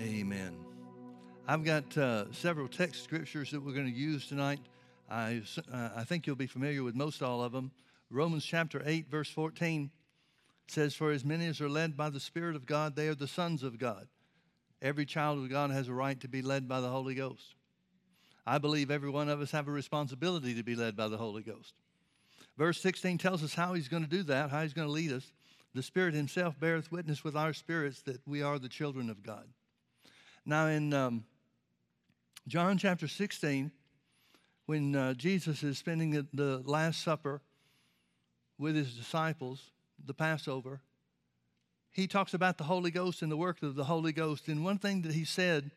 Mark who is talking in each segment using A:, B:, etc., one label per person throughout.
A: Amen. I've got uh, several text scriptures that we're going to use tonight. I, uh, I think you'll be familiar with most all of them. Romans chapter 8, verse 14 says, For as many as are led by the Spirit of God, they are the sons of God. Every child of God has a right to be led by the Holy Ghost. I believe every one of us have a responsibility to be led by the Holy Ghost. Verse 16 tells us how he's going to do that, how he's going to lead us. The Spirit himself beareth witness with our spirits that we are the children of God. Now, in um, John chapter 16, when uh, Jesus is spending the, the Last Supper with his disciples, the Passover, he talks about the Holy Ghost and the work of the Holy Ghost. And one thing that he said,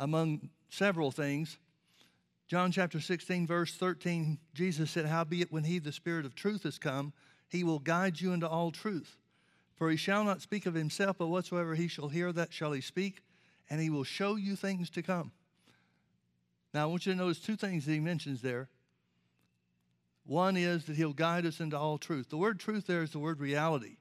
A: among several things, John chapter 16, verse 13, Jesus said, Howbeit, when he, the Spirit of truth, is come, he will guide you into all truth. For he shall not speak of himself, but whatsoever he shall hear, that shall he speak, and he will show you things to come. Now, I want you to notice two things that he mentions there. One is that he'll guide us into all truth. The word truth there is the word reality.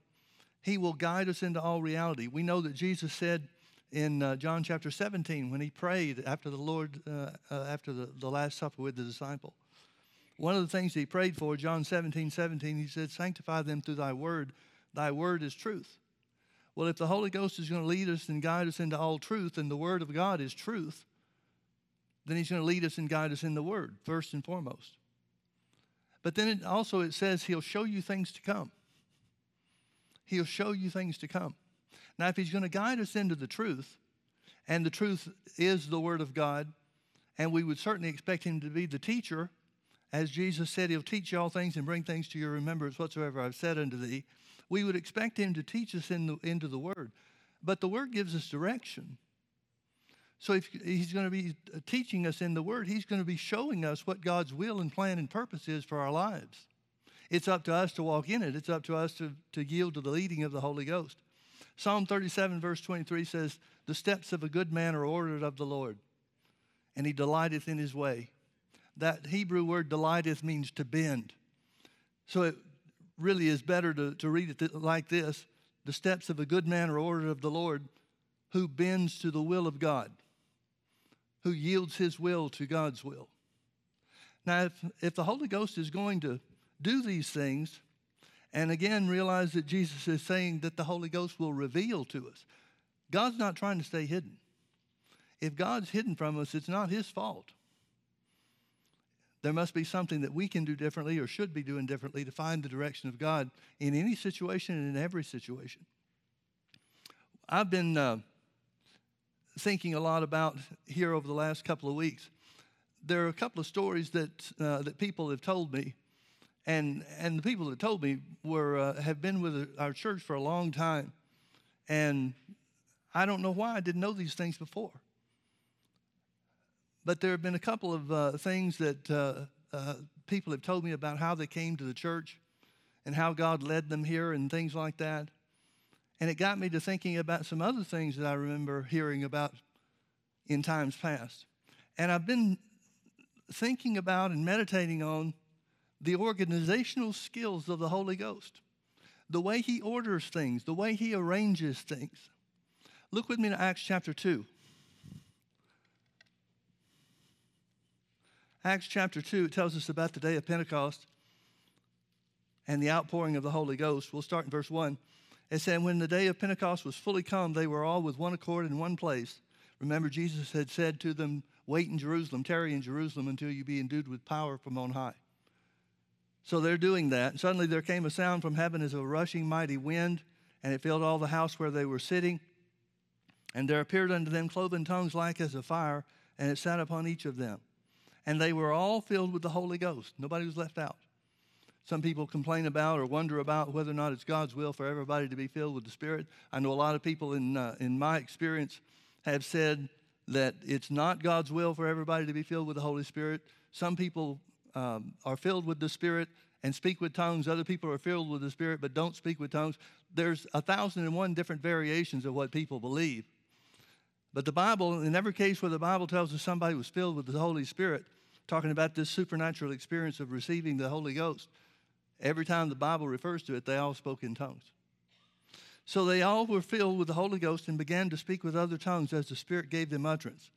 A: He will guide us into all reality. We know that Jesus said in uh, John chapter 17 when he prayed after the Lord, uh, uh, after the, the Last Supper with the disciple. One of the things he prayed for, John 17, 17, he said, Sanctify them through thy word. Thy word is truth. Well, if the Holy Ghost is going to lead us and guide us into all truth, and the Word of God is truth, then He's going to lead us and guide us in the Word, first and foremost. But then it also it says He'll show you things to come. He'll show you things to come. Now, if He's going to guide us into the truth, and the truth is the Word of God, and we would certainly expect Him to be the teacher, as Jesus said, He'll teach you all things and bring things to your remembrance whatsoever I've said unto thee we would expect him to teach us in the, into the word. But the word gives us direction. So if he's going to be teaching us in the word, he's going to be showing us what God's will and plan and purpose is for our lives. It's up to us to walk in it. It's up to us to, to yield to the leading of the Holy Ghost. Psalm 37, verse 23 says, The steps of a good man are ordered of the Lord, and he delighteth in his way. That Hebrew word delighteth means to bend. So it, really is better to, to read it like this The steps of a good man are ordered of the Lord who bends to the will of God, who yields his will to God's will. Now, if, if the Holy Ghost is going to do these things, and again realize that Jesus is saying that the Holy Ghost will reveal to us, God's not trying to stay hidden. If God's hidden from us, it's not his fault. There must be something that we can do differently or should be doing differently to find the direction of God in any situation and in every situation. I've been uh, thinking a lot about here over the last couple of weeks. There are a couple of stories that, uh, that people have told me, and, and the people that told me were, uh, have been with our church for a long time. And I don't know why I didn't know these things before. But there have been a couple of uh, things that uh, uh, people have told me about how they came to the church and how God led them here and things like that. And it got me to thinking about some other things that I remember hearing about in times past. And I've been thinking about and meditating on the organizational skills of the Holy Ghost, the way He orders things, the way He arranges things. Look with me to Acts chapter 2. Acts chapter 2, it tells us about the day of Pentecost and the outpouring of the Holy Ghost. We'll start in verse 1. It said, When the day of Pentecost was fully come, they were all with one accord in one place. Remember, Jesus had said to them, Wait in Jerusalem, tarry in Jerusalem until you be endued with power from on high. So they're doing that. And suddenly there came a sound from heaven as a rushing mighty wind, and it filled all the house where they were sitting. And there appeared unto them cloven tongues like as a fire, and it sat upon each of them and they were all filled with the Holy Ghost. Nobody was left out. Some people complain about or wonder about whether or not it's God's will for everybody to be filled with the Spirit. I know a lot of people in, uh, in my experience have said that it's not God's will for everybody to be filled with the Holy Spirit. Some people um, are filled with the Spirit and speak with tongues. Other people are filled with the Spirit but don't speak with tongues. There's a thousand and one different variations of what people believe. But the Bible, in every case where the Bible tells us somebody was filled with the Holy Spirit, talking about this supernatural experience of receiving the Holy Ghost, every time the Bible refers to it, they all spoke in tongues. So they all were filled with the Holy Ghost and began to speak with other tongues as the Spirit gave them utterance.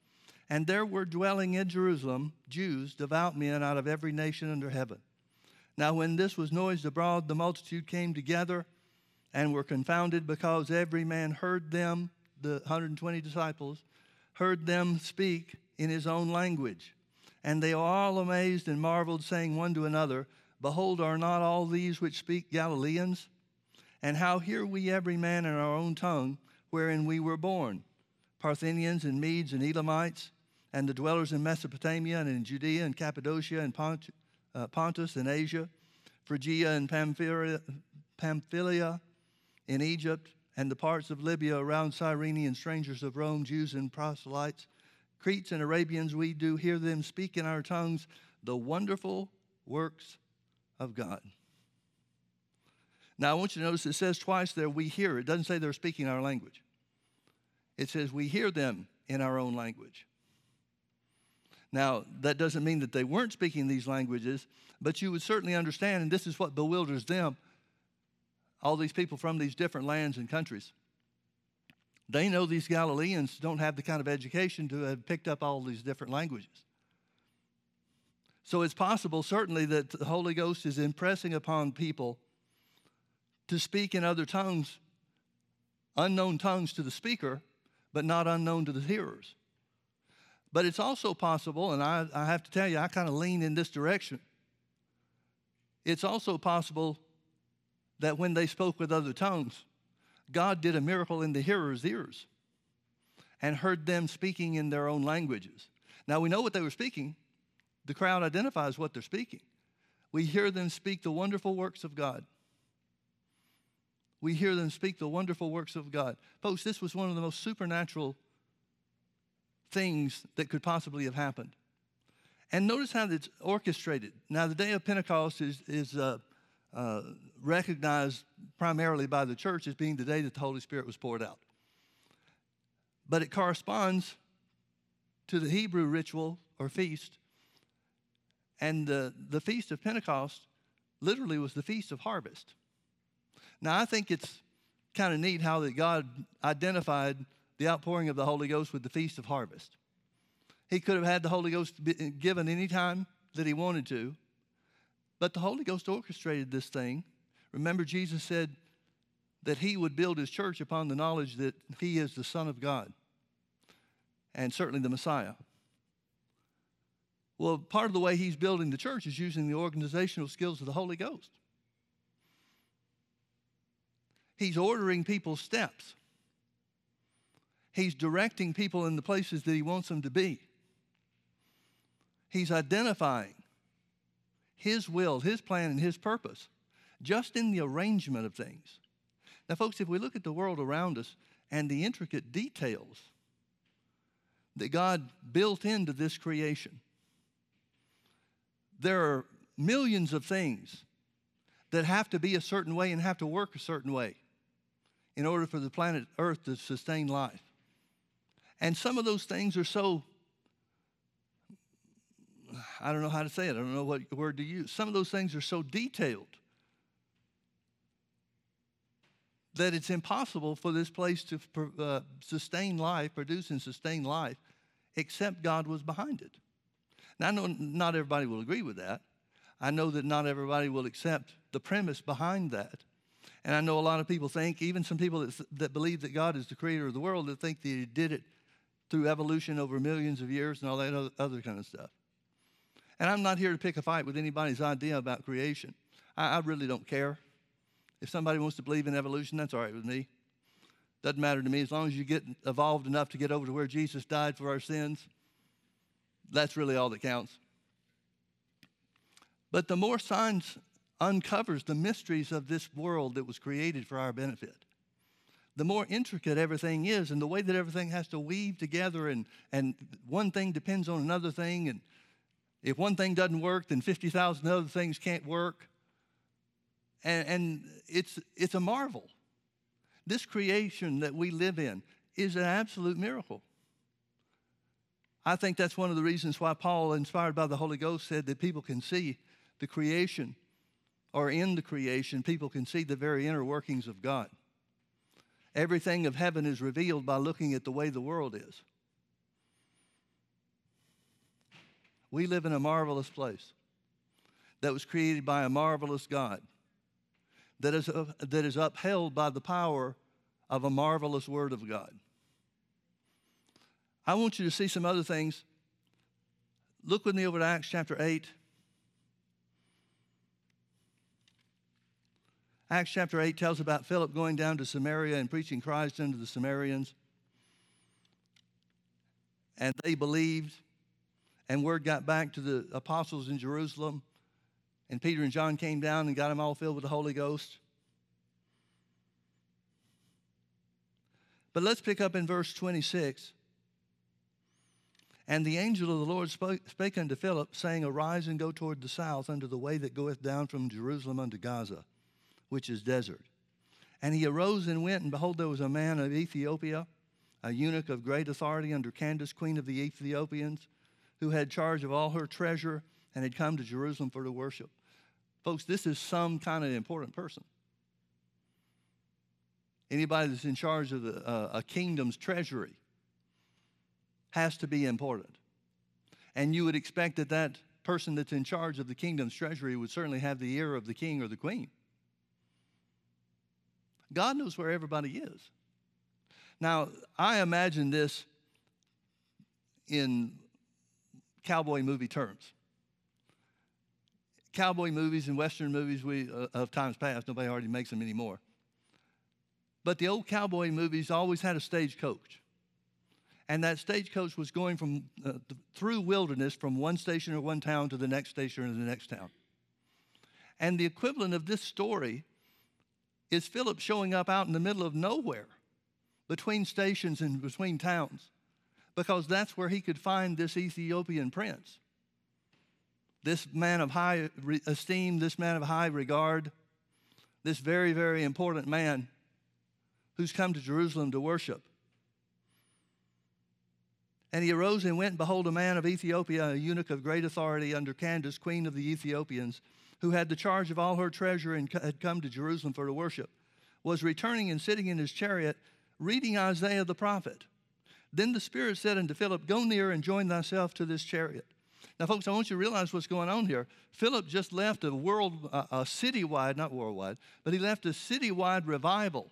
A: And there were dwelling in Jerusalem Jews, devout men out of every nation under heaven. Now, when this was noised abroad, the multitude came together and were confounded because every man heard them, the 120 disciples, heard them speak in his own language. And they were all amazed and marveled, saying one to another, Behold, are not all these which speak Galileans? And how hear we every man in our own tongue wherein we were born? Parthians and Medes and Elamites, and the dwellers in Mesopotamia and in Judea and Cappadocia and Pont- uh, Pontus and Asia, Phrygia and Pamphylia, Pamphylia in Egypt, and the parts of Libya around Cyrene, and strangers of Rome, Jews and proselytes, Cretes and Arabians, we do hear them speak in our tongues the wonderful works of God. Now, I want you to notice it says twice there, we hear. It doesn't say they're speaking our language. It says we hear them in our own language. Now, that doesn't mean that they weren't speaking these languages, but you would certainly understand, and this is what bewilders them all these people from these different lands and countries. They know these Galileans don't have the kind of education to have picked up all these different languages. So it's possible, certainly, that the Holy Ghost is impressing upon people to speak in other tongues, unknown tongues to the speaker, but not unknown to the hearers. But it's also possible, and I, I have to tell you, I kind of lean in this direction. It's also possible that when they spoke with other tongues, God did a miracle in the hearers' ears and heard them speaking in their own languages. Now we know what they were speaking. The crowd identifies what they're speaking. We hear them speak the wonderful works of God. We hear them speak the wonderful works of God. Folks, this was one of the most supernatural things that could possibly have happened. And notice how it's orchestrated. Now, the day of Pentecost is, is uh, uh, recognized primarily by the church as being the day that the Holy Spirit was poured out. But it corresponds to the Hebrew ritual or feast. And the, the Feast of Pentecost literally was the Feast of Harvest. Now, I think it's kind of neat how that God identified the outpouring of the Holy Ghost with the Feast of Harvest. He could have had the Holy Ghost given any time that he wanted to, but the Holy Ghost orchestrated this thing. Remember, Jesus said that he would build his church upon the knowledge that he is the Son of God and certainly the Messiah. Well, part of the way he's building the church is using the organizational skills of the Holy Ghost. He's ordering people's steps. He's directing people in the places that He wants them to be. He's identifying His will, His plan, and His purpose just in the arrangement of things. Now, folks, if we look at the world around us and the intricate details that God built into this creation, there are millions of things that have to be a certain way and have to work a certain way in order for the planet Earth to sustain life. And some of those things are so, I don't know how to say it, I don't know what word to use. Some of those things are so detailed that it's impossible for this place to uh, sustain life, produce and sustain life, except God was behind it. Now, I know not everybody will agree with that. I know that not everybody will accept the premise behind that. And I know a lot of people think, even some people that, that believe that God is the creator of the world, that think that He did it through evolution over millions of years and all that other, other kind of stuff. And I'm not here to pick a fight with anybody's idea about creation. I, I really don't care. If somebody wants to believe in evolution, that's all right with me. Doesn't matter to me as long as you get evolved enough to get over to where Jesus died for our sins. That's really all that counts. But the more science uncovers the mysteries of this world that was created for our benefit, the more intricate everything is and the way that everything has to weave together and, and one thing depends on another thing and if one thing doesn't work then 50,000 other things can't work. And, and it's, it's a marvel. This creation that we live in is an absolute miracle. I think that's one of the reasons why paul inspired by the holy ghost said that people can see the creation or in the creation people can see the very inner workings of god. Everything of heaven is revealed by looking at the way the world is. We live in a marvelous place that was created by a marvelous God, that is, uh, that is upheld by the power of a marvelous Word of God. I want you to see some other things. Look with me over to Acts chapter 8. Acts chapter 8 tells about Philip going down to Samaria and preaching Christ unto the Samaritans. And they believed, and word got back to the apostles in Jerusalem. And Peter and John came down and got them all filled with the Holy Ghost. But let's pick up in verse 26. And the angel of the Lord spoke, spake unto Philip, saying, Arise and go toward the south unto the way that goeth down from Jerusalem unto Gaza, which is desert. And he arose and went, and behold, there was a man of Ethiopia, a eunuch of great authority under Candace, queen of the Ethiopians, who had charge of all her treasure and had come to Jerusalem for to worship. Folks, this is some kind of important person. Anybody that's in charge of the, uh, a kingdom's treasury has to be important. And you would expect that that person that's in charge of the kingdom's treasury would certainly have the ear of the king or the queen. God knows where everybody is. Now, I imagine this in cowboy movie terms cowboy movies and western movies we, uh, of times past, nobody hardly makes them anymore. But the old cowboy movies always had a stagecoach. And that stagecoach was going from uh, through wilderness from one station or one town to the next station or the next town. And the equivalent of this story is Philip showing up out in the middle of nowhere between stations and between towns because that's where he could find this Ethiopian prince this man of high esteem, this man of high regard, this very, very important man who's come to Jerusalem to worship. And he arose and went, and behold, a man of Ethiopia, a eunuch of great authority under Candace, queen of the Ethiopians, who had the charge of all her treasure and had come to Jerusalem for to worship, was returning and sitting in his chariot, reading Isaiah the prophet. Then the Spirit said unto Philip, Go near and join thyself to this chariot. Now, folks, I want you to realize what's going on here. Philip just left a world, a, citywide, not worldwide, but he left a citywide revival.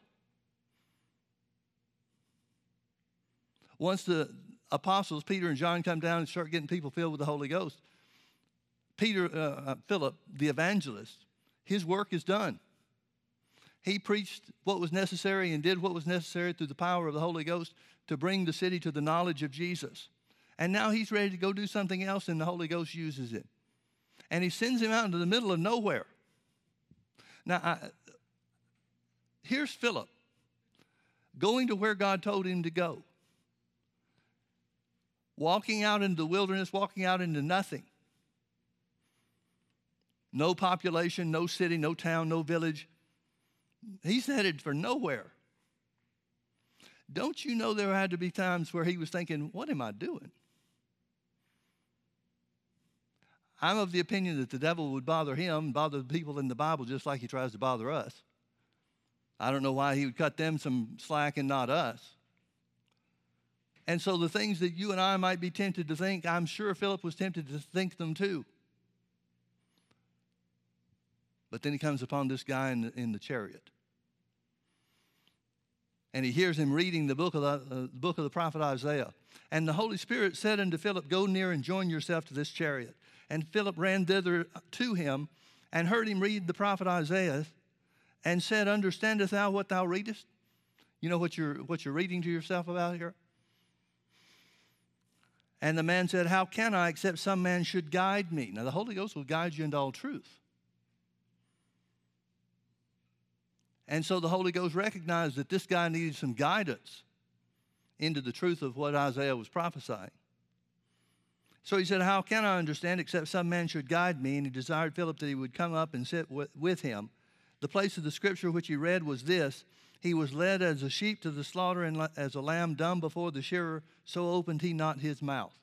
A: Once the apostles, Peter and John, come down and start getting people filled with the Holy Ghost, Peter, uh, uh, Philip, the evangelist, his work is done. He preached what was necessary and did what was necessary through the power of the Holy Ghost to bring the city to the knowledge of Jesus. And now he's ready to go do something else, and the Holy Ghost uses it. And he sends him out into the middle of nowhere. Now, I, here's Philip going to where God told him to go, walking out into the wilderness, walking out into nothing. No population, no city, no town, no village. He's headed for nowhere. Don't you know there had to be times where he was thinking, What am I doing? I'm of the opinion that the devil would bother him, bother the people in the Bible just like he tries to bother us. I don't know why he would cut them some slack and not us. And so the things that you and I might be tempted to think, I'm sure Philip was tempted to think them too. But then he comes upon this guy in the, in the chariot. And he hears him reading the book, of the, uh, the book of the prophet Isaiah. And the Holy Spirit said unto Philip, Go near and join yourself to this chariot. And Philip ran thither to him and heard him read the prophet Isaiah and said, Understandest thou what thou readest? You know what you're, what you're reading to yourself about here? And the man said, How can I except some man should guide me? Now, the Holy Ghost will guide you into all truth. And so the Holy Ghost recognized that this guy needed some guidance into the truth of what Isaiah was prophesying. So he said, How can I understand except some man should guide me? And he desired Philip that he would come up and sit with him. The place of the scripture which he read was this He was led as a sheep to the slaughter, and as a lamb dumb before the shearer, so opened he not his mouth.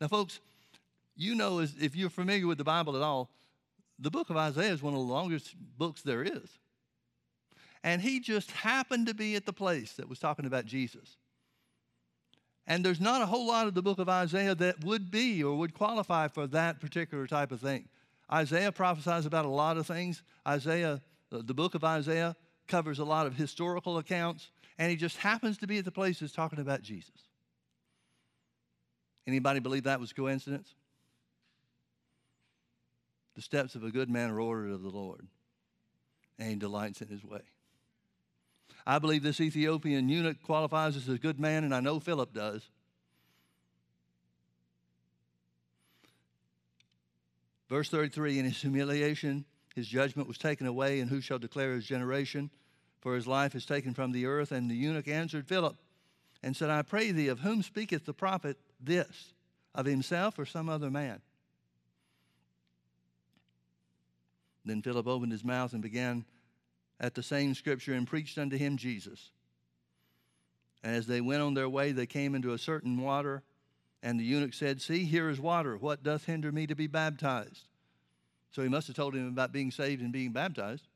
A: Now, folks, you know, if you're familiar with the Bible at all, the book of Isaiah is one of the longest books there is. And he just happened to be at the place that was talking about Jesus. And there's not a whole lot of the book of Isaiah that would be or would qualify for that particular type of thing. Isaiah prophesies about a lot of things. Isaiah, the book of Isaiah, covers a lot of historical accounts, and he just happens to be at the place that's talking about Jesus. Anybody believe that was coincidence? The steps of a good man are ordered of the Lord, and he delights in his way. I believe this Ethiopian eunuch qualifies as a good man, and I know Philip does. Verse 33 In his humiliation, his judgment was taken away, and who shall declare his generation? For his life is taken from the earth. And the eunuch answered Philip and said, I pray thee, of whom speaketh the prophet this? Of himself or some other man? Then Philip opened his mouth and began at the same scripture and preached unto him Jesus. And as they went on their way, they came into a certain water, and the eunuch said, See, here is water. What doth hinder me to be baptized? So he must have told him about being saved and being baptized.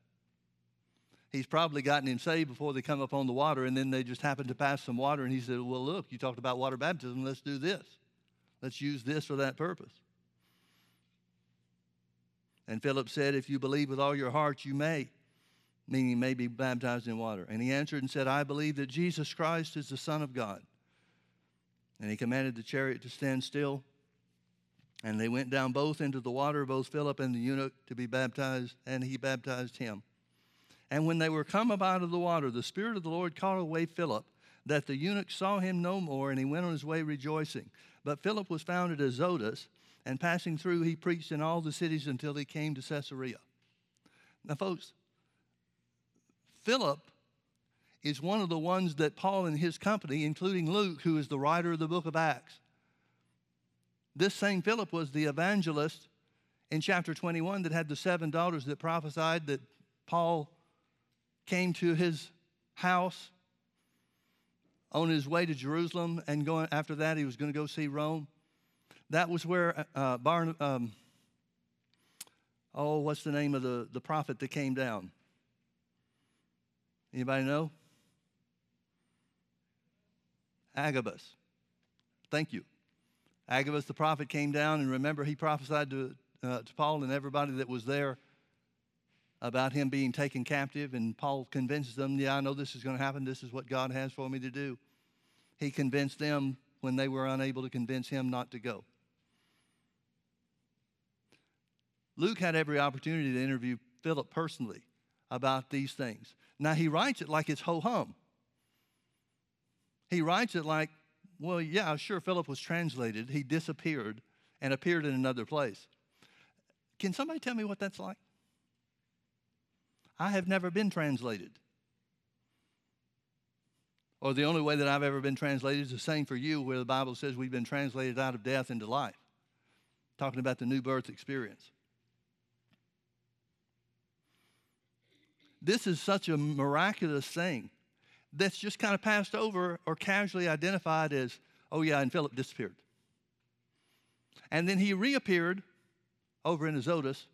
A: He's probably gotten him saved before they come up on the water, and then they just happened to pass some water, and he said, Well, look, you talked about water baptism. Let's do this. Let's use this for that purpose. And Philip said, If you believe with all your heart, you may, meaning may be baptized in water. And he answered and said, I believe that Jesus Christ is the Son of God. And he commanded the chariot to stand still. And they went down both into the water, both Philip and the eunuch, to be baptized, and he baptized him. And when they were come up out of the water, the Spirit of the Lord called away Philip, that the eunuch saw him no more, and he went on his way rejoicing. But Philip was found at Azotus, and passing through, he preached in all the cities until he came to Caesarea. Now, folks, Philip is one of the ones that Paul and his company, including Luke, who is the writer of the book of Acts, this same Philip was the evangelist in chapter 21 that had the seven daughters that prophesied that Paul came to his house on his way to Jerusalem, and going after that, he was going to go see Rome. That was where uh, uh, Barn, um, oh, what's the name of the, the prophet that came down? Anybody know? Agabus. Thank you. Agabus the prophet came down, and remember, he prophesied to, uh, to Paul and everybody that was there about him being taken captive. And Paul convinces them, Yeah, I know this is going to happen. This is what God has for me to do. He convinced them when they were unable to convince him not to go. Luke had every opportunity to interview Philip personally about these things. Now, he writes it like it's ho hum. He writes it like, well, yeah, sure, Philip was translated. He disappeared and appeared in another place. Can somebody tell me what that's like? I have never been translated. Or the only way that I've ever been translated is the same for you, where the Bible says we've been translated out of death into life. Talking about the new birth experience. This is such a miraculous thing that's just kind of passed over or casually identified as, oh, yeah, and Philip disappeared. And then he reappeared over in Azotus.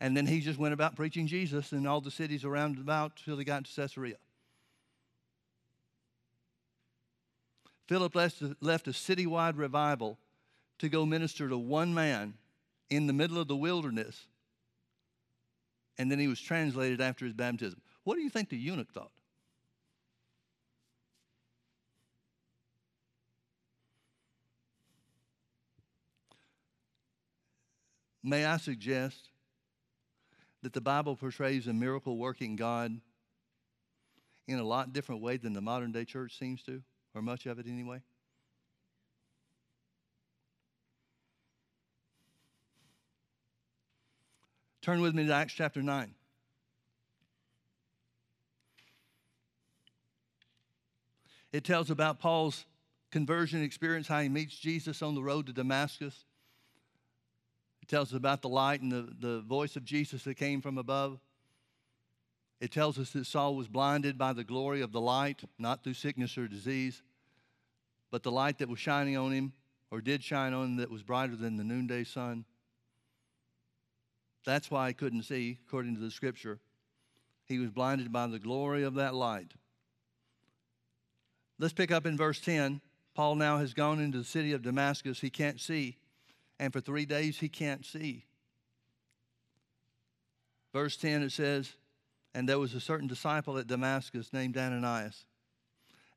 A: And then he just went about preaching Jesus in all the cities around about till he got to Caesarea. Philip left, left a citywide revival to go minister to one man in the middle of the wilderness and then he was translated after his baptism. What do you think the eunuch thought? May I suggest that the Bible portrays a miracle working God in a lot different way than the modern day church seems to, or much of it anyway? Turn with me to Acts chapter 9. It tells about Paul's conversion experience, how he meets Jesus on the road to Damascus. It tells us about the light and the, the voice of Jesus that came from above. It tells us that Saul was blinded by the glory of the light, not through sickness or disease, but the light that was shining on him, or did shine on him, that was brighter than the noonday sun. That's why he couldn't see, according to the scripture. He was blinded by the glory of that light. Let's pick up in verse 10. Paul now has gone into the city of Damascus. He can't see. And for three days, he can't see. Verse 10, it says, And there was a certain disciple at Damascus named Ananias.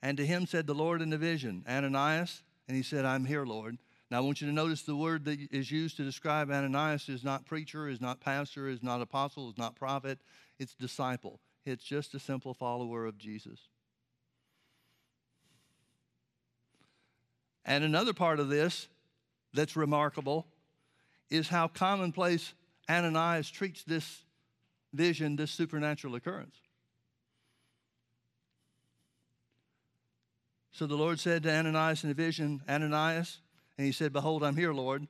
A: And to him said the Lord in a vision, Ananias. And he said, I'm here, Lord. Now, I want you to notice the word that is used to describe Ananias is not preacher, is not pastor, is not apostle, is not prophet. It's disciple. It's just a simple follower of Jesus. And another part of this that's remarkable is how commonplace Ananias treats this vision, this supernatural occurrence. So the Lord said to Ananias in a vision, Ananias, and he said, Behold, I'm here, Lord.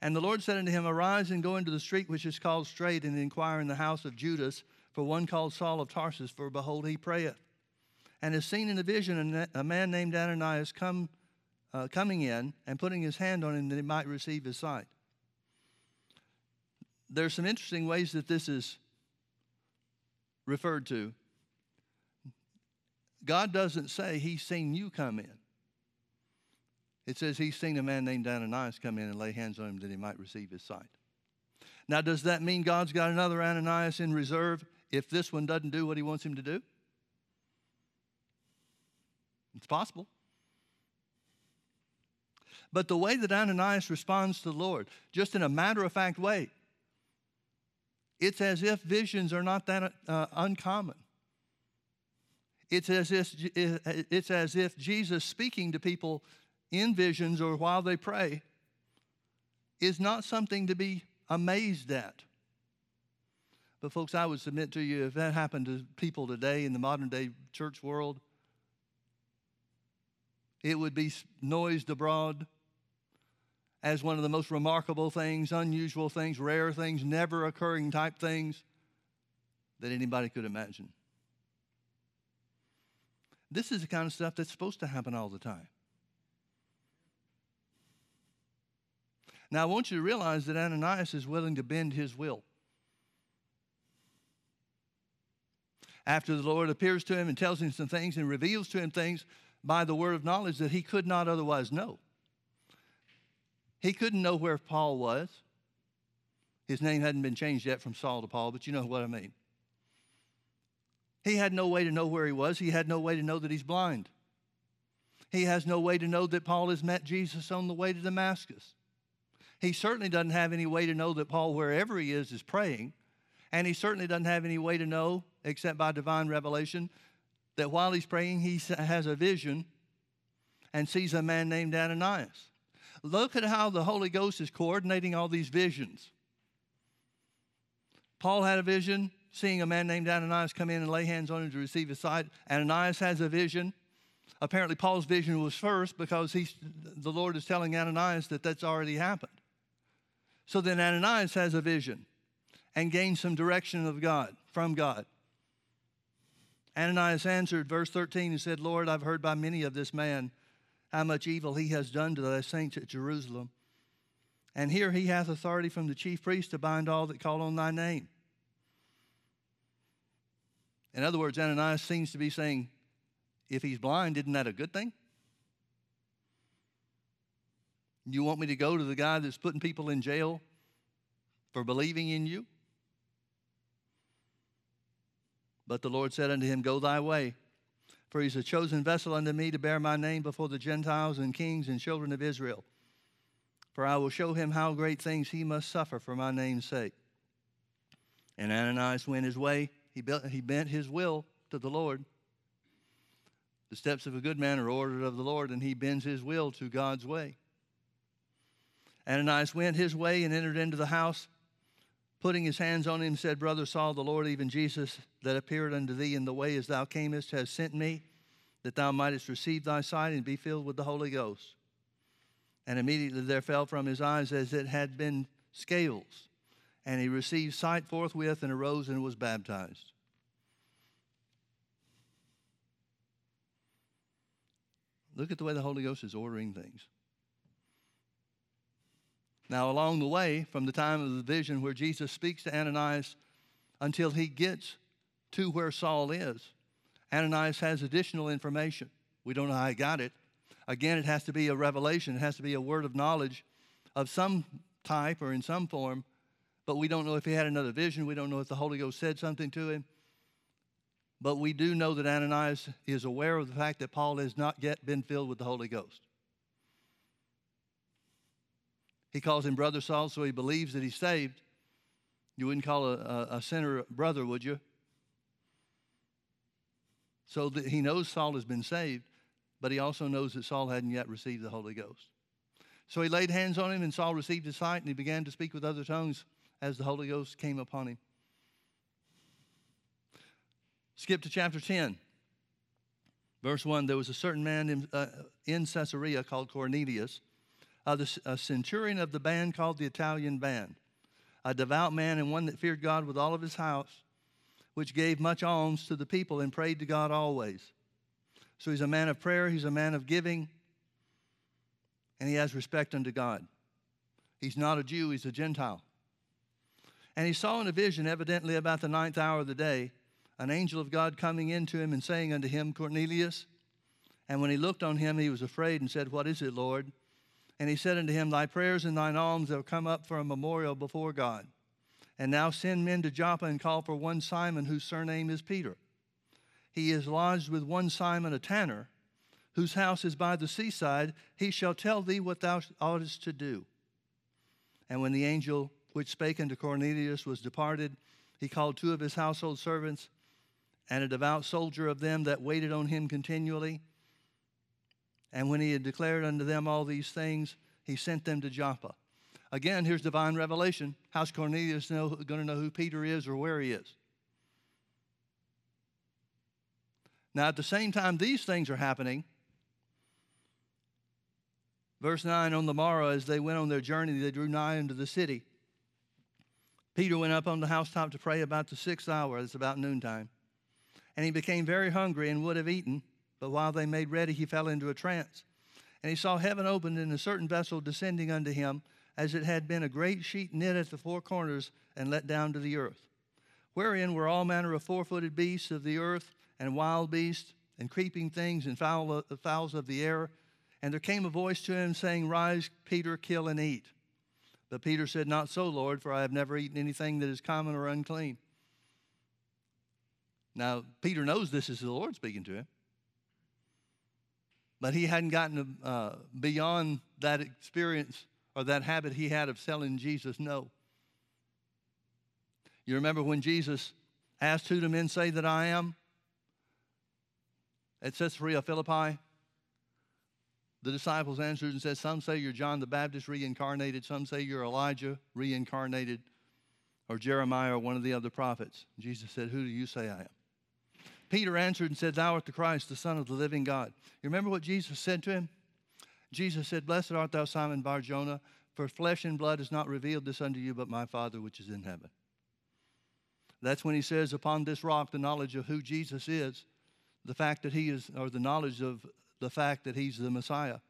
A: And the Lord said unto him, Arise and go into the street which is called Straight, and inquire in the house of Judas for one called Saul of Tarsus, for behold, he prayeth. And is seen in a vision a man named Ananias come, uh, coming in and putting his hand on him that he might receive his sight. There's some interesting ways that this is referred to. God doesn't say he's seen you come in. It says he's seen a man named Ananias come in and lay hands on him that he might receive his sight. Now, does that mean God's got another Ananias in reserve if this one doesn't do what he wants him to do? It's possible. But the way that Ananias responds to the Lord, just in a matter of fact way, it's as if visions are not that uh, uncommon. It's as, if, it's as if Jesus speaking to people in visions or while they pray is not something to be amazed at. But, folks, I would submit to you if that happened to people today in the modern day church world, it would be noised abroad as one of the most remarkable things, unusual things, rare things, never occurring type things that anybody could imagine. This is the kind of stuff that's supposed to happen all the time. Now, I want you to realize that Ananias is willing to bend his will. After the Lord appears to him and tells him some things and reveals to him things by the word of knowledge that he could not otherwise know. He couldn't know where Paul was. His name hadn't been changed yet from Saul to Paul, but you know what I mean. He had no way to know where he was. He had no way to know that he's blind. He has no way to know that Paul has met Jesus on the way to Damascus. He certainly doesn't have any way to know that Paul, wherever he is, is praying. And he certainly doesn't have any way to know, except by divine revelation, that while he's praying, he has a vision and sees a man named Ananias. Look at how the Holy Ghost is coordinating all these visions. Paul had a vision, seeing a man named Ananias come in and lay hands on him to receive his sight. Ananias has a vision apparently Paul's vision was first because the Lord is telling Ananias that that's already happened. So then Ananias has a vision and gains some direction of God, from God. Ananias answered, verse 13, and said, Lord, I've heard by many of this man how much evil he has done to thy saints at Jerusalem. And here he hath authority from the chief priest to bind all that call on thy name. In other words, Ananias seems to be saying, if he's blind, isn't that a good thing? You want me to go to the guy that's putting people in jail for believing in you? But the Lord said unto him, Go thy way, for he's a chosen vessel unto me to bear my name before the Gentiles and kings and children of Israel. For I will show him how great things he must suffer for my name's sake. And Ananias went his way. He, built, he bent his will to the Lord. The steps of a good man are ordered of the Lord, and he bends his will to God's way. Ananias went his way and entered into the house, putting his hands on him, said, Brother Saul, the Lord, even Jesus, that appeared unto thee in the way as thou camest, has sent me, that thou mightest receive thy sight and be filled with the Holy Ghost. And immediately there fell from his eyes as it had been scales, and he received sight forthwith and arose and was baptized. Look at the way the Holy Ghost is ordering things. Now, along the way, from the time of the vision where Jesus speaks to Ananias until he gets to where Saul is. Ananias has additional information. We don't know how he got it. Again, it has to be a revelation, it has to be a word of knowledge of some type or in some form, but we don't know if he had another vision. We don't know if the Holy Ghost said something to him. But we do know that Ananias is aware of the fact that Paul has not yet been filled with the Holy Ghost. He calls him Brother Saul, so he believes that he's saved. You wouldn't call a, a, a sinner brother, would you? So that he knows Saul has been saved, but he also knows that Saul hadn't yet received the Holy Ghost. So he laid hands on him, and Saul received his sight, and he began to speak with other tongues as the Holy Ghost came upon him. Skip to chapter 10. Verse 1 There was a certain man in, uh, in Caesarea called Cornelius, uh, the, a centurion of the band called the Italian band, a devout man and one that feared God with all of his house, which gave much alms to the people and prayed to God always. So he's a man of prayer, he's a man of giving, and he has respect unto God. He's not a Jew, he's a Gentile. And he saw in a vision, evidently about the ninth hour of the day, an angel of God coming into him and saying unto him, Cornelius. And when he looked on him, he was afraid and said, What is it, Lord? And he said unto him, Thy prayers and thine alms have come up for a memorial before God. And now send men to Joppa and call for one Simon, whose surname is Peter. He is lodged with one Simon, a tanner, whose house is by the seaside. He shall tell thee what thou oughtest to do. And when the angel which spake unto Cornelius was departed, he called two of his household servants and a devout soldier of them that waited on him continually. And when he had declared unto them all these things, he sent them to Joppa. Again, here's divine revelation. How's Cornelius going to know who Peter is or where he is? Now, at the same time these things are happening, verse 9 on the morrow, as they went on their journey, they drew nigh unto the city. Peter went up on the housetop to pray about the sixth hour. It's about noontime. And he became very hungry and would have eaten, but while they made ready, he fell into a trance. And he saw heaven opened and a certain vessel descending unto him, as it had been a great sheet knit at the four corners and let down to the earth, wherein were all manner of four footed beasts of the earth, and wild beasts, and creeping things, and fowl, uh, fowls of the air. And there came a voice to him, saying, Rise, Peter, kill and eat. But Peter said, Not so, Lord, for I have never eaten anything that is common or unclean. Now, Peter knows this is the Lord speaking to him. But he hadn't gotten uh, beyond that experience or that habit he had of selling Jesus no. You remember when Jesus asked, Who do men say that I am? At Caesarea Philippi, the disciples answered and said, Some say you're John the Baptist reincarnated, some say you're Elijah reincarnated, or Jeremiah or one of the other prophets. Jesus said, Who do you say I am? Peter answered and said, Thou art the Christ, the Son of the living God. You remember what Jesus said to him? Jesus said, Blessed art thou, Simon Bar Jonah, for flesh and blood has not revealed this unto you, but my Father which is in heaven. That's when he says, Upon this rock, the knowledge of who Jesus is, the fact that he is, or the knowledge of the fact that he's the Messiah.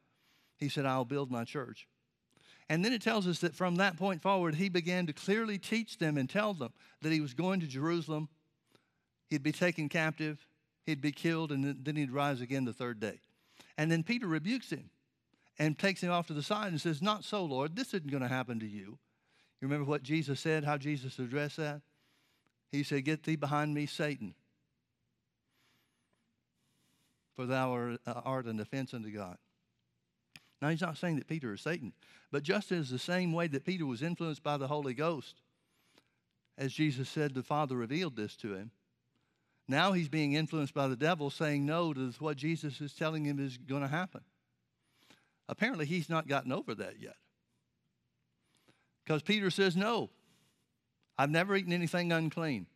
A: He said, I'll build my church. And then it tells us that from that point forward, he began to clearly teach them and tell them that he was going to Jerusalem, he'd be taken captive, he'd be killed, and then he'd rise again the third day. And then Peter rebukes him and takes him off to the side and says, Not so, Lord, this isn't going to happen to you. You remember what Jesus said, how Jesus addressed that? He said, Get thee behind me, Satan for thou uh, art an offense unto God. Now, he's not saying that Peter is Satan, but just as the same way that Peter was influenced by the Holy Ghost, as Jesus said, the Father revealed this to him. Now he's being influenced by the devil, saying no to what Jesus is telling him is going to happen. Apparently, he's not gotten over that yet. Because Peter says, No, I've never eaten anything unclean.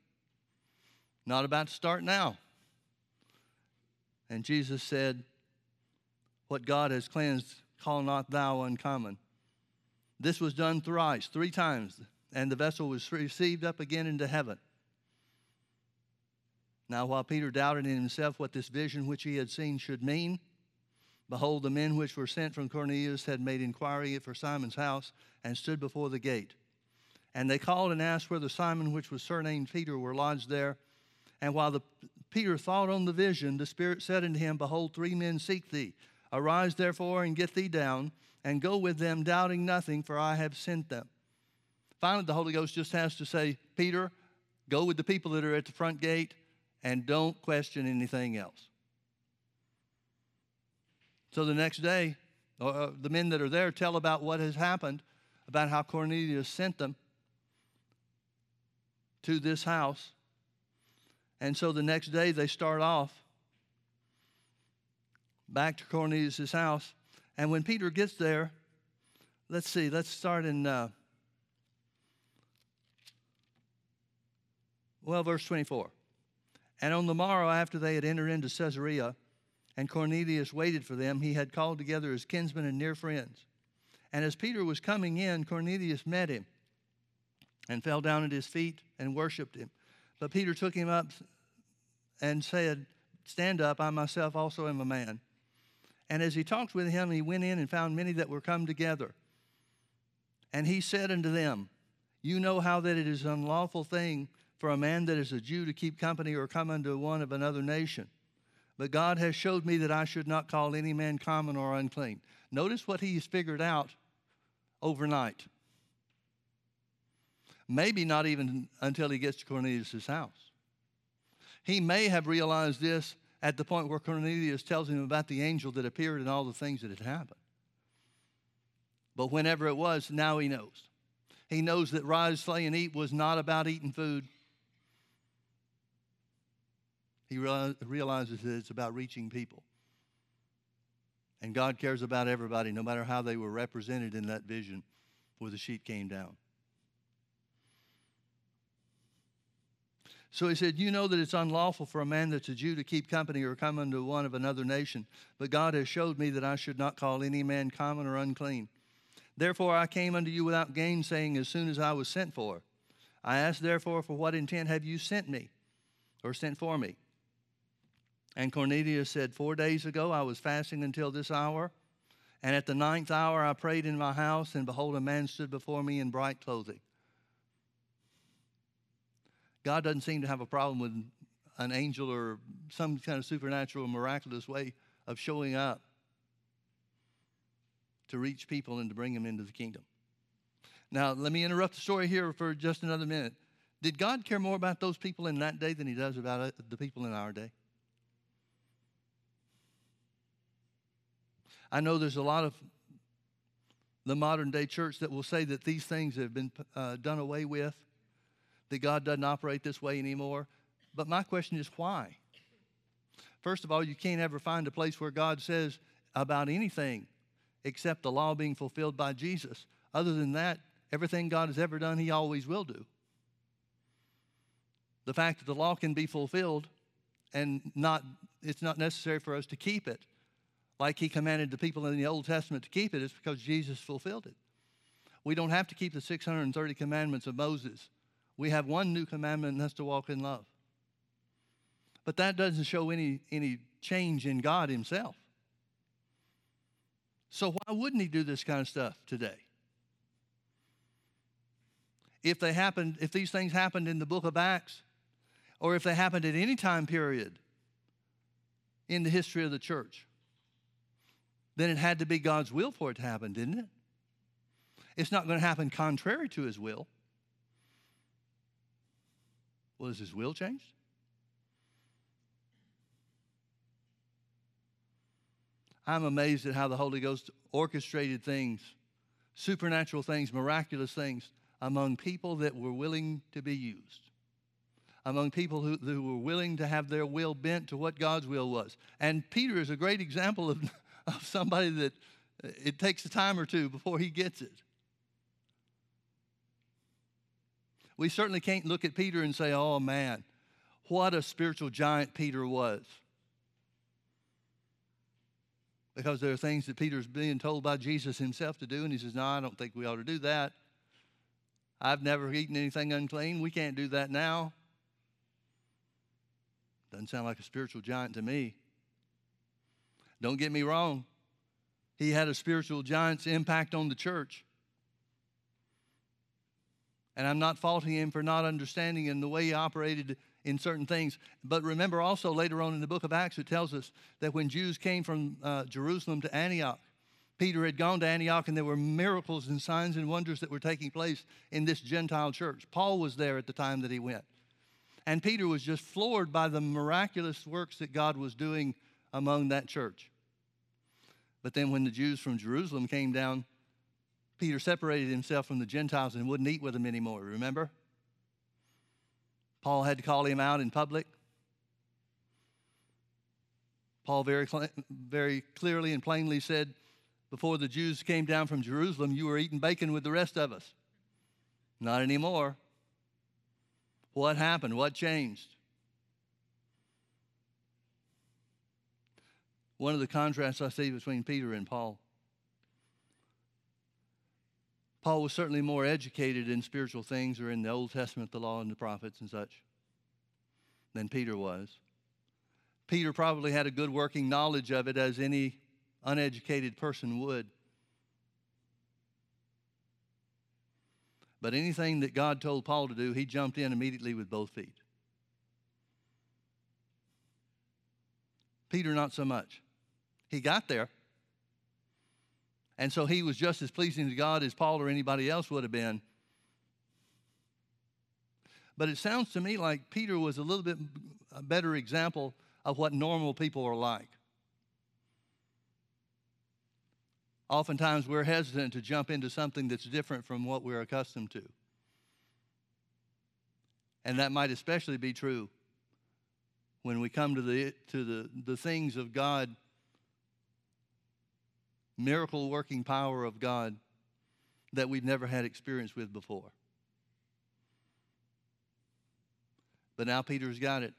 A: Not about to start now. And Jesus said, What God has cleansed, call not thou uncommon. This was done thrice, three times, and the vessel was received up again into heaven. Now, while Peter doubted in himself what this vision which he had seen should mean, behold, the men which were sent from Cornelius had made inquiry for Simon's house and stood before the gate. And they called and asked whether Simon, which was surnamed Peter, were lodged there. And while the, Peter thought on the vision, the Spirit said unto him, Behold, three men seek thee. Arise therefore and get thee down, and go with them, doubting nothing, for I have sent them. Finally, the Holy Ghost just has to say, Peter, go with the people that are at the front gate, and don't question anything else. So the next day, uh, the men that are there tell about what has happened, about how Cornelius sent them to this house. And so the next day they start off back to Cornelius' house. And when Peter gets there, let's see, let's start in, uh, well, verse 24. And on the morrow, after they had entered into Caesarea, and Cornelius waited for them, he had called together his kinsmen and near friends. And as Peter was coming in, Cornelius met him and fell down at his feet and worshiped him. But Peter took him up and said, Stand up, I myself also am a man. And as he talked with him, he went in and found many that were come together. And he said unto them, You know how that it is an unlawful thing for a man that is a Jew to keep company or come unto one of another nation. But God has showed me that I should not call any man common or unclean. Notice what he's figured out overnight. Maybe not even until he gets to Cornelius' house. He may have realized this at the point where Cornelius tells him about the angel that appeared and all the things that had happened. But whenever it was, now he knows. He knows that rise, slay, and eat was not about eating food. He realizes that it's about reaching people. And God cares about everybody, no matter how they were represented in that vision where the sheet came down. So he said, You know that it's unlawful for a man that's a Jew to keep company or come unto one of another nation. But God has showed me that I should not call any man common or unclean. Therefore I came unto you without gainsaying as soon as I was sent for. I asked therefore, For what intent have you sent me or sent for me? And Cornelius said, Four days ago I was fasting until this hour. And at the ninth hour I prayed in my house, and behold, a man stood before me in bright clothing. God doesn't seem to have a problem with an angel or some kind of supernatural miraculous way of showing up to reach people and to bring them into the kingdom. Now, let me interrupt the story here for just another minute. Did God care more about those people in that day than he does about uh, the people in our day? I know there's a lot of the modern day church that will say that these things have been uh, done away with that God doesn't operate this way anymore. But my question is why? First of all, you can't ever find a place where God says about anything except the law being fulfilled by Jesus. Other than that, everything God has ever done, He always will do. The fact that the law can be fulfilled and not, it's not necessary for us to keep it like He commanded the people in the Old Testament to keep it, it is because Jesus fulfilled it. We don't have to keep the 630 commandments of Moses we have one new commandment, and that's to walk in love. But that doesn't show any, any change in God Himself. So why wouldn't He do this kind of stuff today? If they happened, if these things happened in the book of Acts, or if they happened at any time period in the history of the church, then it had to be God's will for it to happen, didn't it? It's not going to happen contrary to his will. Well, has his will changed? I'm amazed at how the Holy Ghost orchestrated things, supernatural things, miraculous things among people that were willing to be used, among people who, who were willing to have their will bent to what God's will was. And Peter is a great example of, of somebody that it takes a time or two before he gets it. we certainly can't look at Peter and say, oh man, what a spiritual giant Peter was. Because there are things that Peter's being told by Jesus himself to do, and he says, No, I don't think we ought to do that. I've never eaten anything unclean. We can't do that now. Doesn't sound like a spiritual giant to me. Don't get me wrong. He had a spiritual giant's impact on the church. And I'm not faulting him for not understanding in the way he operated in certain things. But remember also later on in the book of Acts, it tells us that when Jews came from uh, Jerusalem to Antioch, Peter had gone to Antioch and there were miracles and signs and wonders that were taking place in this Gentile church. Paul was there at the time that he went. And Peter was just floored by the miraculous works that God was doing among that church. But then when the Jews from Jerusalem came down, Peter separated himself from the Gentiles and wouldn't eat with them anymore, remember? Paul had to call him out in public. Paul very, very clearly and plainly said, Before the Jews came down from Jerusalem, you were eating bacon with the rest of us. Not anymore. What happened? What changed? One of the contrasts I see between Peter and Paul. Paul was certainly more educated in spiritual things or in the Old Testament, the law and the prophets and such, than Peter was. Peter probably had a good working knowledge of it as any uneducated person would. But anything that God told Paul to do, he jumped in immediately with both feet. Peter, not so much. He got there. And so he was just as pleasing to God as Paul or anybody else would have been. But it sounds to me like Peter was a little bit a better example of what normal people are like. Oftentimes we're hesitant to jump into something that's different from what we're accustomed to. And that might especially be true when we come to the, to the, the things of God, miracle working power of God that we've never had experience with before. But now Peter's got it.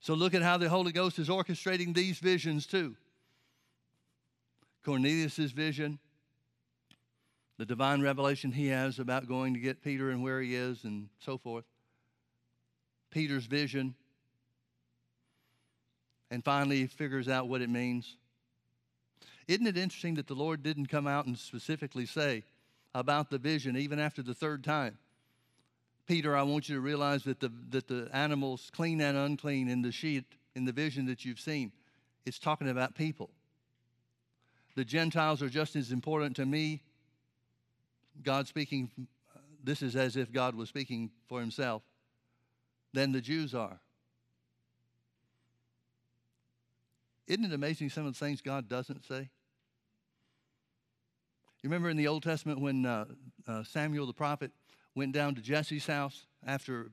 A: So look at how the Holy Ghost is orchestrating these visions too. Cornelius' vision, the divine revelation he has about going to get Peter and where he is and so forth. Peter's vision. And finally, figures out what it means. Isn't it interesting that the Lord didn't come out and specifically say about the vision even after the third time? Peter, I want you to realize that the, that the animals, clean and unclean, in the sheet, in the vision that you've seen, it's talking about people. The Gentiles are just as important to me. God speaking, this is as if God was speaking for himself, than the Jews are. Isn't it amazing some of the things God doesn't say? You remember in the Old Testament when uh, uh, Samuel the prophet went down to Jesse's house after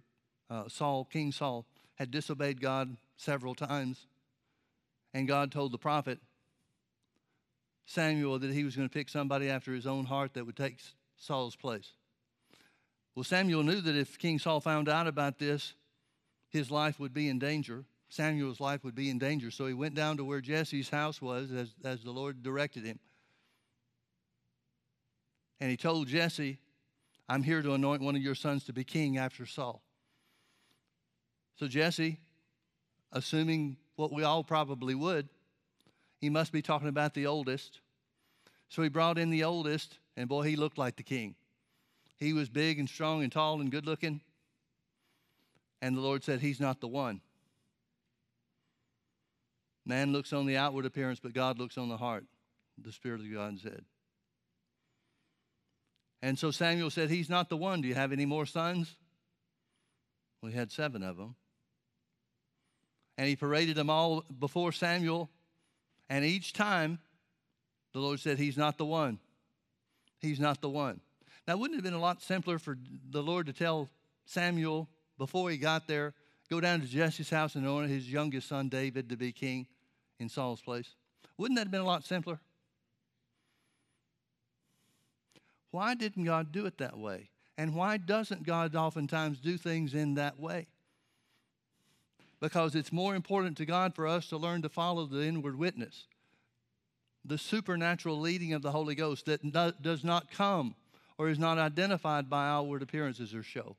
A: uh, Saul, King Saul, had disobeyed God several times, and God told the prophet, Samuel that he was going to pick somebody after his own heart that would take Saul's place. Well, Samuel knew that if King Saul found out about this, his life would be in danger. Samuel's life would be in danger. So he went down to where Jesse's house was as, as the Lord directed him. And he told Jesse, I'm here to anoint one of your sons to be king after Saul. So Jesse, assuming what we all probably would, he must be talking about the oldest. So he brought in the oldest, and boy, he looked like the king. He was big and strong and tall and good looking. And the Lord said, He's not the one. Man looks on the outward appearance, but God looks on the heart, the Spirit of God said. And so Samuel said, He's not the one. Do you have any more sons? We had seven of them. And he paraded them all before Samuel and each time, the Lord said, He's not the one. He's not the one. Now, wouldn't it have been a lot simpler for the Lord to tell Samuel before he got there, go down to Jesse's house and anoint his youngest son David to be king in Saul's place? Wouldn't that have been a lot simpler? Why didn't God do it that way? And why doesn't God oftentimes do things in that way? because it's more important to God for us to learn to follow the inward witness, the supernatural leading of the Holy Ghost that does not come or is not identified by outward appearances or show.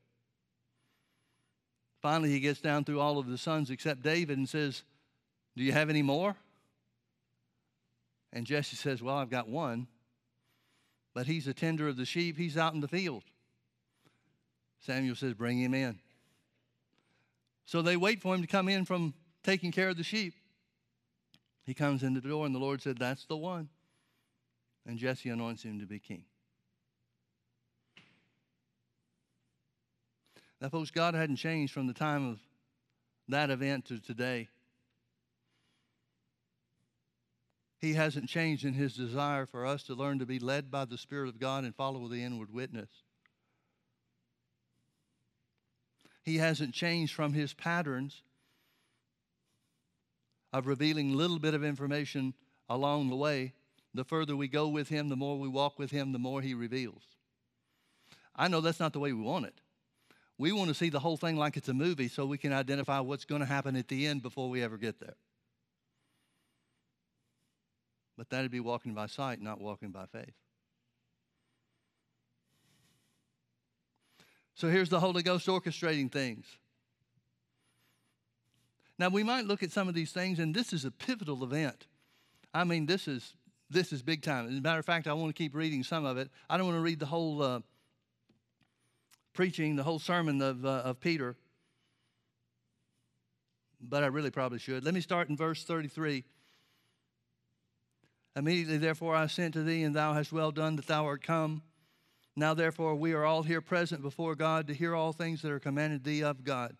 A: Finally, he gets down through all of the sons except David and says, Do you have any more? And Jesse says, Well, I've got one, but he's a tender of the sheep. He's out in the field. Samuel says, Bring him in. So they wait for him to come in from taking care of the sheep. He comes in the door, and the Lord said, That's the one. And Jesse anoints him to be king. Now, folks, God hadn't changed from the time of that event to today. He hasn't changed in his desire for us to learn to be led by the Spirit of God and follow the inward witness. He hasn't changed from his patterns of revealing a little bit of information along the way. The further we go with him, the more we walk with him, the more he reveals. I know that's not the way we want it. We want to see the whole thing like it's a movie so we can identify what's going to happen at the end before we ever get there. But that'd be walking by sight, not walking by faith. So here's the Holy Ghost orchestrating things. Now we might look at some of these things, and this is a pivotal event. I mean, this is this is big time. As a matter of fact, I want to keep reading some of it. I don't want to read the whole uh, preaching the whole sermon of, uh, of Peter, but I really probably should. Let me start in verse 33. Immediately, therefore, I sent to thee, and thou hast well done that thou art come. Now, therefore, we are all here present before God to hear all things that are commanded thee of God.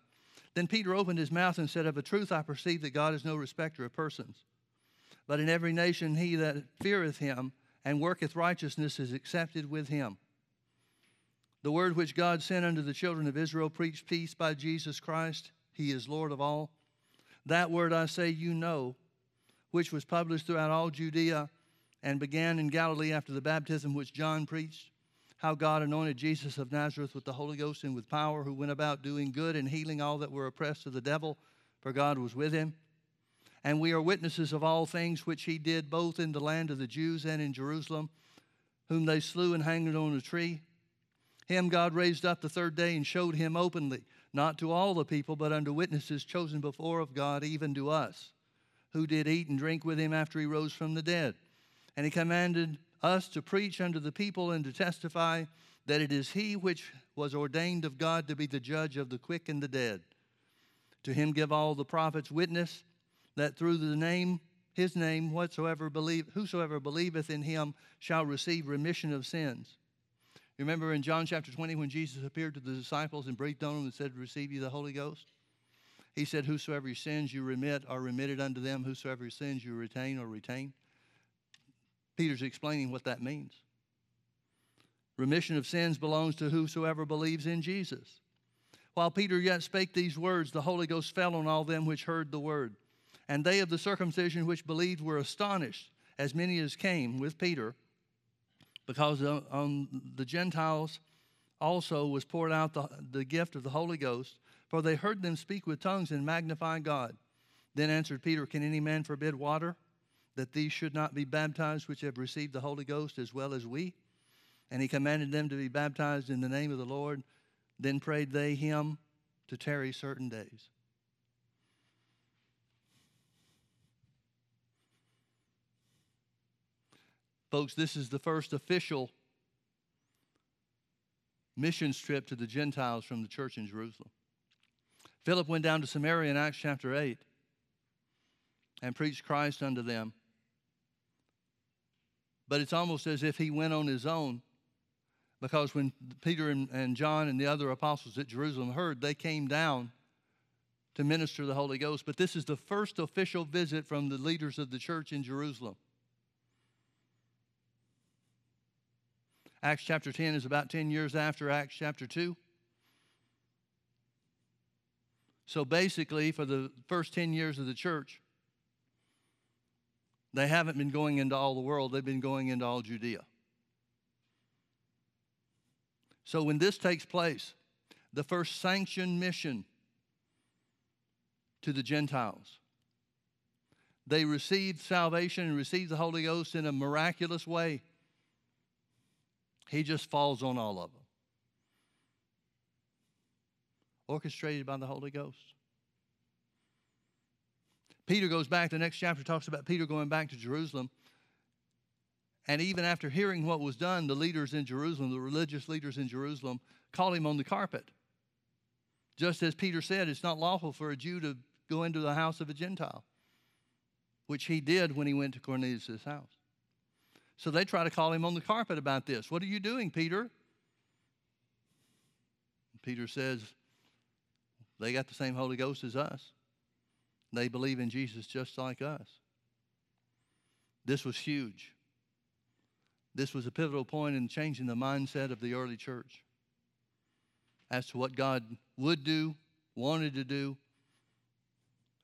A: Then Peter opened his mouth and said, Of a truth I perceive that God is no respecter of persons. But in every nation he that feareth him and worketh righteousness is accepted with him. The word which God sent unto the children of Israel preached peace by Jesus Christ. He is Lord of all. That word I say you know, which was published throughout all Judea and began in Galilee after the baptism which John preached, how God anointed Jesus of Nazareth with the Holy Ghost and with power, who went about doing good and healing all that were oppressed of the devil, for God was with him. And we are witnesses of all things which he did both in the land of the Jews and in Jerusalem, whom they slew and hanged on a tree. Him God raised up the third day and showed him openly, not to all the people, but unto witnesses chosen before of God, even to us, who did eat and drink with him after he rose from the dead. And he commanded us to preach unto the people and to testify that it is he which was ordained of God to be the judge of the quick and the dead. To him give all the prophets witness that through the name his name whatsoever believe whosoever believeth in him shall receive remission of sins. Remember in John chapter 20 when Jesus appeared to the disciples and breathed on them and said, Receive you the Holy Ghost? He said, Whosoever your sins you remit are remitted unto them, whosoever your sins you retain are retained. Peter's explaining what that means. Remission of sins belongs to whosoever believes in Jesus. While Peter yet spake these words, the Holy Ghost fell on all them which heard the word. And they of the circumcision which believed were astonished, as many as came with Peter because on the Gentiles also was poured out the, the gift of the Holy Ghost, for they heard them speak with tongues and magnify God. Then answered Peter, Can any man forbid water, that these should not be baptized which have received the Holy Ghost as well as we? And he commanded them to be baptized in the name of the Lord. Then prayed they him to tarry certain days. Folks, this is the first official missions trip to the Gentiles from the church in Jerusalem. Philip went down to Samaria in Acts chapter 8 and preached Christ unto them. But it's almost as if he went on his own because when Peter and, and John and the other apostles at Jerusalem heard, they came down to minister the Holy Ghost. But this is the first official visit from the leaders of the church in Jerusalem. Acts chapter 10 is about 10 years after Acts chapter 2. So basically, for the first 10 years of the church, they haven't been going into all the world, they've been going into all Judea. So when this takes place, the first sanctioned mission to the Gentiles, they received salvation and received the Holy Ghost in a miraculous way. He just falls on all of them. Orchestrated by the Holy Ghost. Peter goes back, the next chapter talks about Peter going back to Jerusalem. And even after hearing what was done, the leaders in Jerusalem, the religious leaders in Jerusalem, call him on the carpet. Just as Peter said, it's not lawful for a Jew to go into the house of a Gentile, which he did when he went to Cornelius' house. So they try to call him on the carpet about this. What are you doing, Peter? Peter says, they got the same Holy Ghost as us. They believe in Jesus just like us. This was huge. This was a pivotal point in changing the mindset of the early church as to what God would do, wanted to do,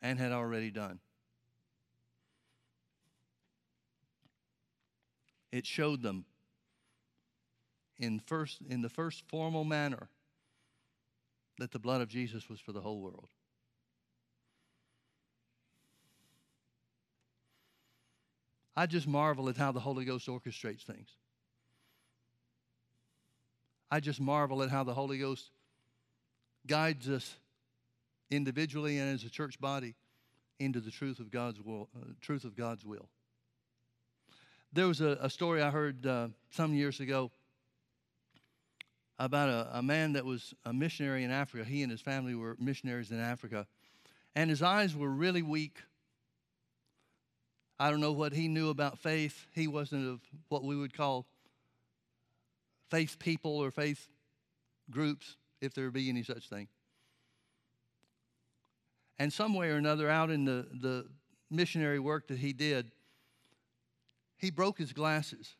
A: and had already done. It showed them in, first, in the first formal manner that the blood of Jesus was for the whole world. I just marvel at how the Holy Ghost orchestrates things. I just marvel at how the Holy Ghost guides us individually and as a church body into the truth of God's will. Uh, truth of God's will. There was a, a story I heard uh, some years ago about a, a man that was a missionary in Africa. He and his family were missionaries in Africa, and his eyes were really weak. I don't know what he knew about faith. He wasn't of what we would call faith people or faith groups, if there be any such thing. And some way or another, out in the, the missionary work that he did, he broke his glasses.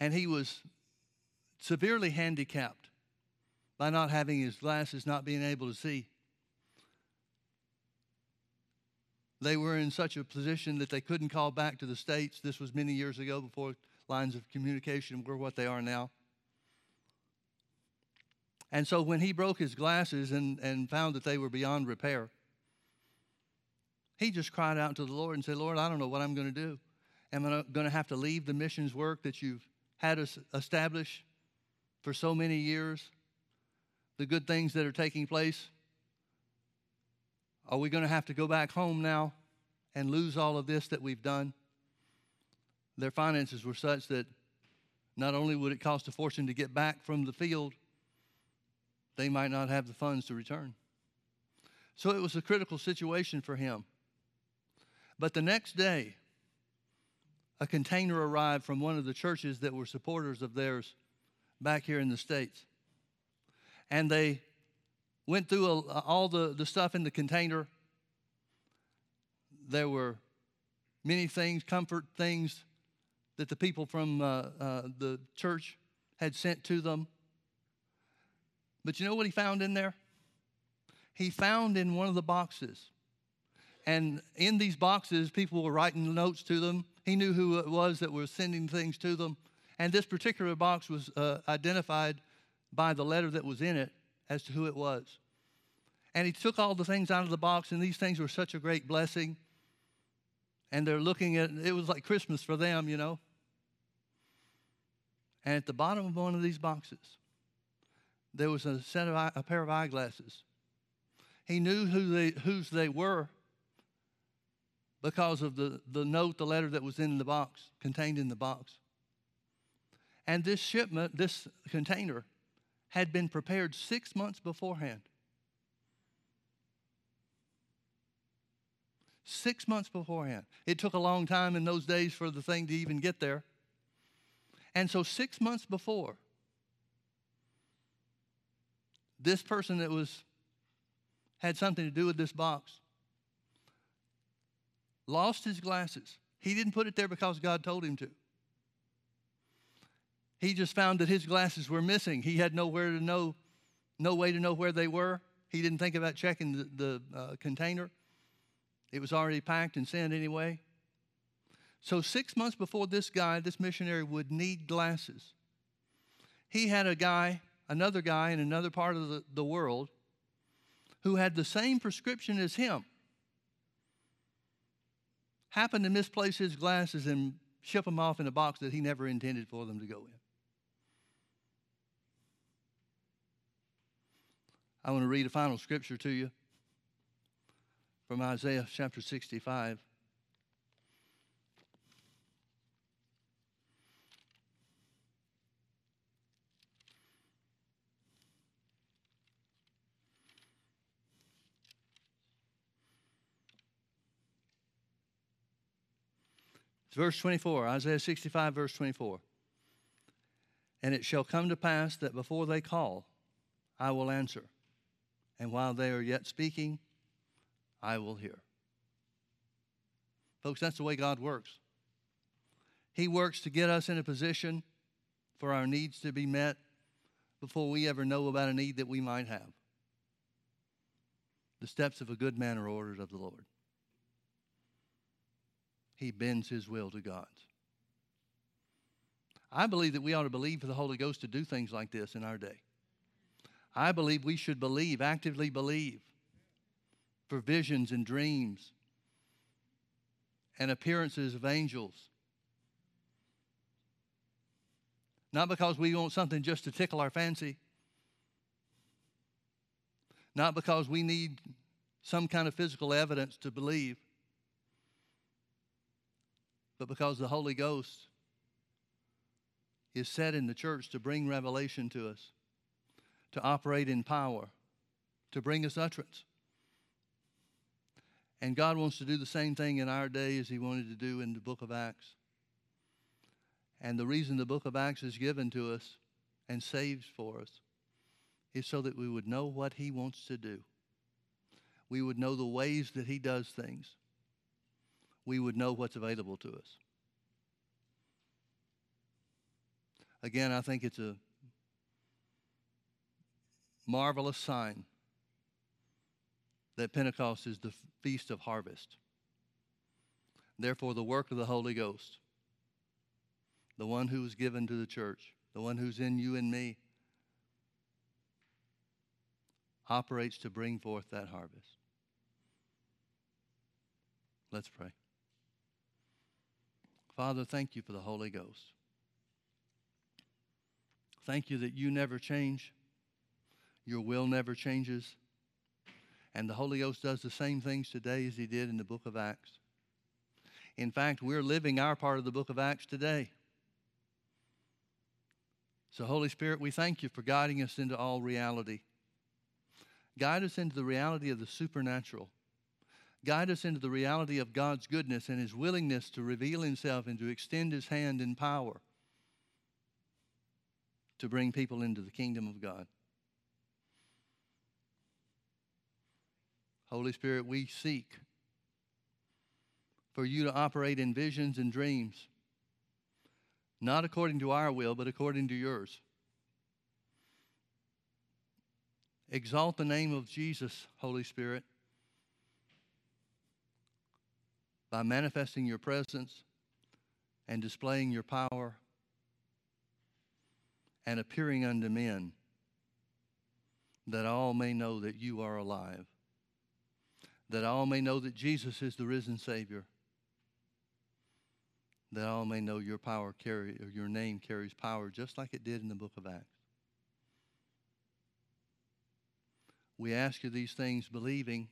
A: And he was severely handicapped by not having his glasses, not being able to see. They were in such a position that they couldn't call back to the States. This was many years ago before lines of communication were what they are now. And so when he broke his glasses and, and found that they were beyond repair, he just cried out to the Lord and said, Lord, I don't know what I'm going to do. Am I going to have to leave the missions work that you've had us establish for so many years? The good things that are taking place? Are we going to have to go back home now and lose all of this that we've done? Their finances were such that not only would it cost a fortune to get back from the field, they might not have the funds to return. So it was a critical situation for him. But the next day, a container arrived from one of the churches that were supporters of theirs back here in the States. And they went through all the, the stuff in the container. There were many things, comfort things that the people from uh, uh, the church had sent to them. But you know what he found in there? He found in one of the boxes. And in these boxes, people were writing notes to them. He knew who it was that was sending things to them. And this particular box was uh, identified by the letter that was in it as to who it was. And he took all the things out of the box, and these things were such a great blessing. And they're looking at it was like Christmas for them, you know. And at the bottom of one of these boxes there was a set of eye, a pair of eyeglasses. He knew who they, whose they were because of the, the note, the letter that was in the box, contained in the box. And this shipment, this container, had been prepared six months beforehand. Six months beforehand. It took a long time in those days for the thing to even get there. And so, six months before, this person that was had something to do with this box lost his glasses. He didn't put it there because God told him to. He just found that his glasses were missing. He had nowhere to know, no way to know where they were. He didn't think about checking the, the uh, container. It was already packed and sent anyway. So, six months before this guy, this missionary, would need glasses, he had a guy another guy in another part of the, the world who had the same prescription as him happened to misplace his glasses and ship them off in a box that he never intended for them to go in. I want to read a final scripture to you from Isaiah chapter 65. Verse 24, Isaiah 65, verse 24. And it shall come to pass that before they call, I will answer. And while they are yet speaking, I will hear. Folks, that's the way God works. He works to get us in a position for our needs to be met before we ever know about a need that we might have. The steps of a good man are ordered of the Lord. He bends his will to God's. I believe that we ought to believe for the Holy Ghost to do things like this in our day. I believe we should believe, actively believe, for visions and dreams and appearances of angels. Not because we want something just to tickle our fancy, not because we need some kind of physical evidence to believe, but because the Holy Ghost is set in the church to bring revelation to us, to operate in power, to bring us utterance. And God wants to do the same thing in our day as He wanted to do in the book of Acts. And the reason the book of Acts is given to us and saved for us is so that we would know what He wants to do. We would know the ways that He does things. We would know what's available to us. Again, I think it's a marvelous sign that Pentecost is the feast of harvest. Therefore, the work of the Holy Ghost, the one who was given to the church, the one who's in you and me, operates to bring forth that harvest. Let's pray. Father, thank you for the Holy Ghost. Thank you that you never change, your will never changes, and the Holy Ghost does the same things today as he did in the book of Acts. In fact, we're living our part of the book of Acts today. So, Holy Spirit, we thank you for guiding us into all reality. Guide us into the reality of the supernatural. Guide us into the reality of God's goodness and His willingness to reveal Himself and to extend His hand in power to bring people into the kingdom of God. Holy Spirit, we seek for you to operate in visions and dreams, not according to our will, but according to yours. Exalt the name of Jesus, Holy Spirit, by manifesting your presence and displaying your power and appearing unto men, that all may know that you are alive, that all may know that Jesus is the risen Savior, that all may know your power carry or your name carries power just like it did in the book of Acts. We ask you these things believing,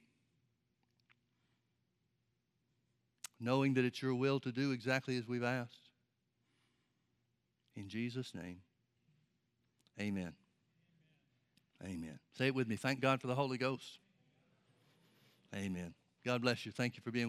A: knowing that it's your will to do exactly as we've asked. In Jesus' name, amen. Amen. Say it with me. Thank God for the Holy Ghost. Amen. God bless you. Thank you for being with